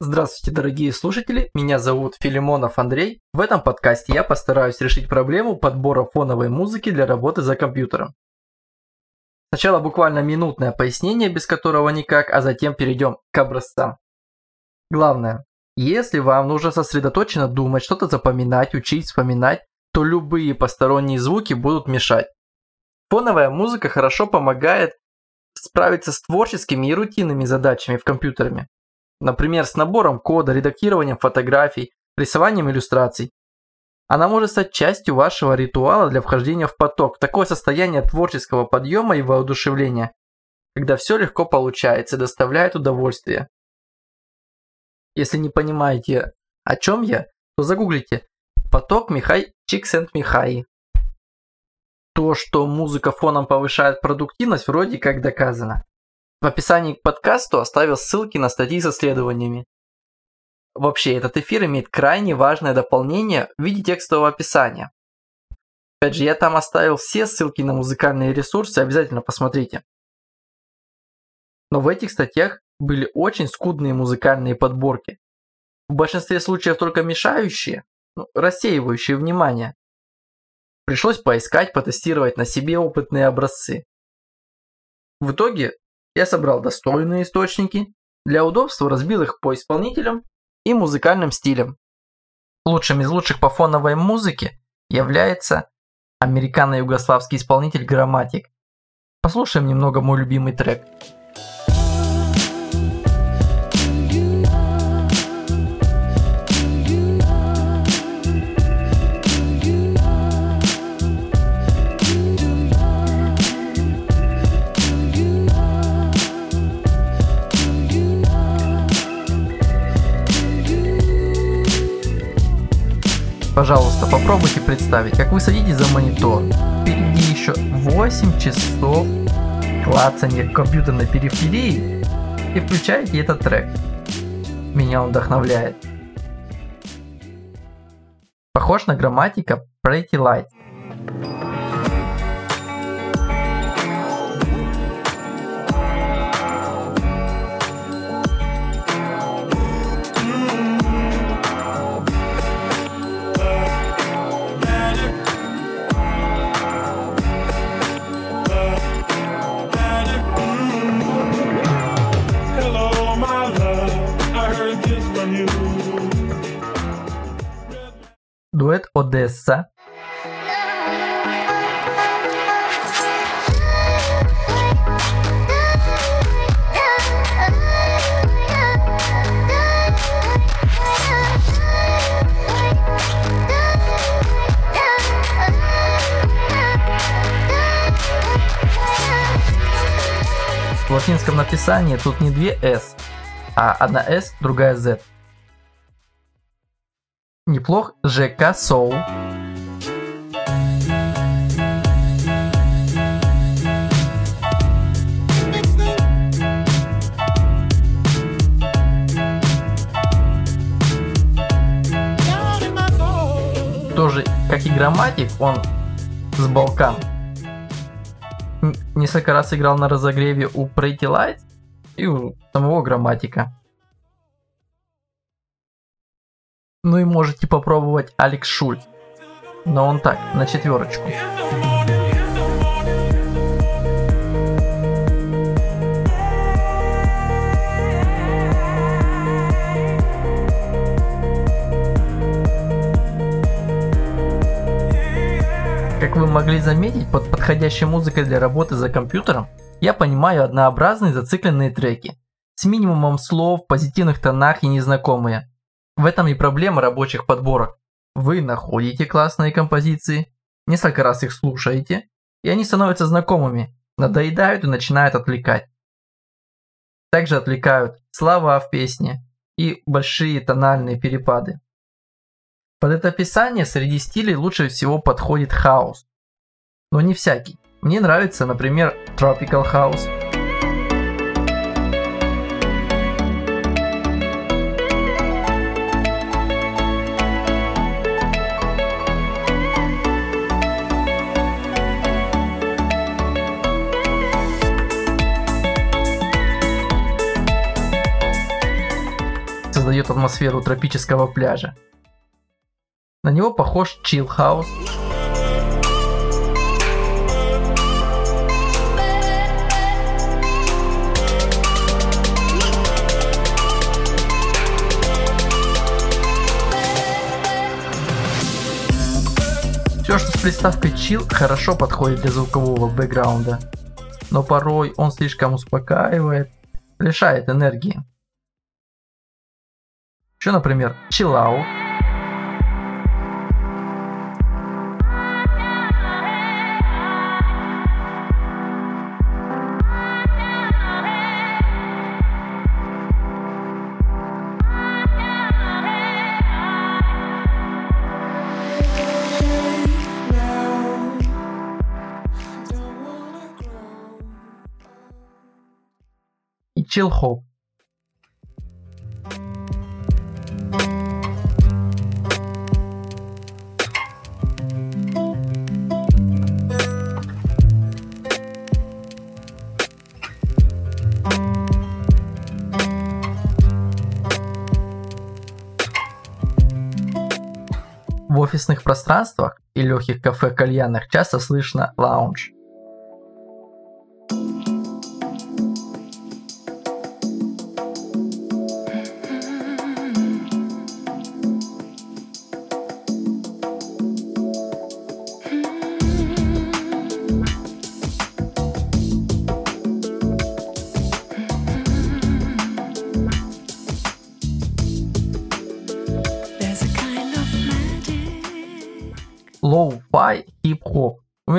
Здравствуйте, дорогие слушатели, меня зовут Филимонов Андрей. В этом подкасте я постараюсь решить проблему подбора фоновой музыки для работы за компьютером. Сначала буквально минутное пояснение, без которого никак, а затем перейдем к образцам. Главное, если вам нужно сосредоточенно думать, что-то запоминать, учить, вспоминать, то любые посторонние звуки будут мешать. Фоновая музыка хорошо помогает справиться с творческими и рутинными задачами в компьютере. Например, с набором кода, редактированием фотографий, рисованием иллюстраций. Она может стать частью вашего ритуала для вхождения в поток, такое состояние творческого подъема и воодушевления, когда все легко получается и доставляет удовольствие. Если не понимаете, о чем я, то загуглите «Поток Михай Чиксент Михай». То, что музыка фоном повышает продуктивность, вроде как доказано. В описании к подкасту оставил ссылки на статьи с исследованиями. Вообще, этот эфир имеет крайне важное дополнение в виде текстового описания. Опять же, я там оставил все ссылки на музыкальные ресурсы, обязательно посмотрите. Но в этих статьях были очень скудные музыкальные подборки. В большинстве случаев только мешающие, ну, рассеивающие внимание. Пришлось поискать, потестировать на себе опытные образцы. В итоге я собрал достойные источники, для удобства разбил их по исполнителям и музыкальным стилям. Лучшим из лучших по фоновой музыке является американо-югославский исполнитель Грамматик. Послушаем немного мой любимый трек. Пожалуйста, попробуйте представить, как вы садитесь за монитор. Впереди еще 8 часов клацания компьютерной периферии и включаете этот трек. Меня он вдохновляет. Похож на грамматика Pretty Light. Одесса. В латинском написании тут не две S, а одна S, другая Z. Неплох ЖК Соул. Тоже, как и грамматик, он с Балкан. Несколько раз играл на разогреве у Pretty Lights и у самого грамматика. Ну и можете попробовать Алекс Шульц. Но он так, на четверочку. Как вы могли заметить, под подходящей музыкой для работы за компьютером я понимаю однообразные зацикленные треки с минимумом слов, позитивных тонах и незнакомые. В этом и проблема рабочих подборок. Вы находите классные композиции, несколько раз их слушаете, и они становятся знакомыми, надоедают и начинают отвлекать. Также отвлекают слова в песне и большие тональные перепады. Под это описание среди стилей лучше всего подходит хаос. Но не всякий. Мне нравится, например, Tropical House – создает атмосферу тропического пляжа. На него похож Chill House, Все, что с приставкой chill, хорошо подходит для звукового бэкграунда, но порой он слишком успокаивает, лишает энергии. Еще, например, out, и chill hop. В офисных пространствах и легких кафе-кальянах часто слышно лаунж.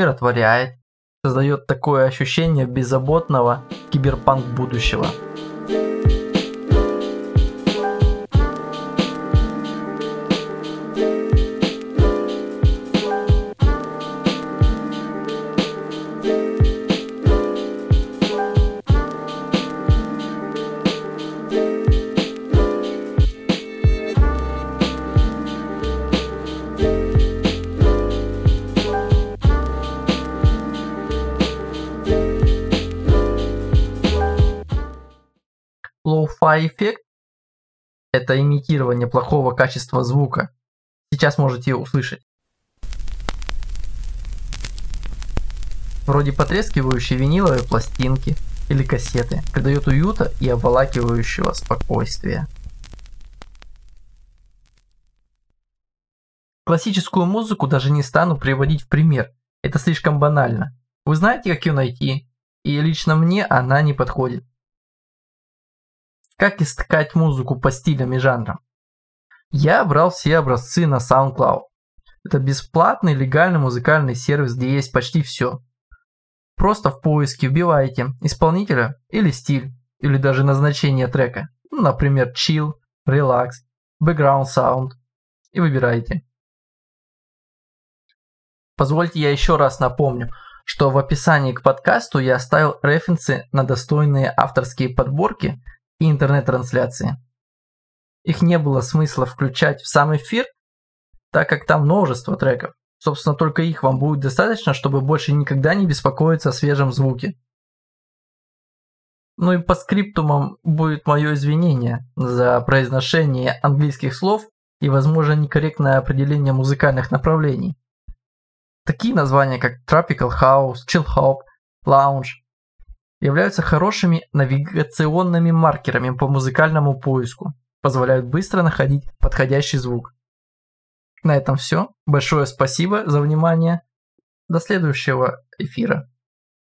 Умиротворяет, создает такое ощущение беззаботного киберпанк будущего. Low-fi эффект – это имитирование плохого качества звука. Сейчас можете услышать. Вроде потрескивающей виниловой пластинки или кассеты, придает уюта и обволакивающего спокойствия. Классическую музыку даже не стану приводить в пример, это слишком банально. Вы знаете, как ее найти, и лично мне она не подходит. Как искать музыку по стилям и жанрам? Я брал все образцы на SoundCloud. Это бесплатный легальный музыкальный сервис, где есть почти все. Просто в поиске вбиваете исполнителя или стиль, или даже назначение трека. Ну, например, chill, relax, background sound. И выбираете. Позвольте я еще раз напомню, что в описании к подкасту я оставил референсы на достойные авторские подборки и интернет-трансляции. Их не было смысла включать в сам эфир, так как там множество треков. Собственно, только их вам будет достаточно, чтобы больше никогда не беспокоиться о свежем звуке. Ну и по скриптумам будет мое извинение за произношение английских слов и, возможно, некорректное определение музыкальных направлений. Такие названия, как Tropical House, Chill Hop, Lounge, являются хорошими навигационными маркерами по музыкальному поиску, позволяют быстро находить подходящий звук. На этом все. Большое спасибо за внимание. До следующего эфира.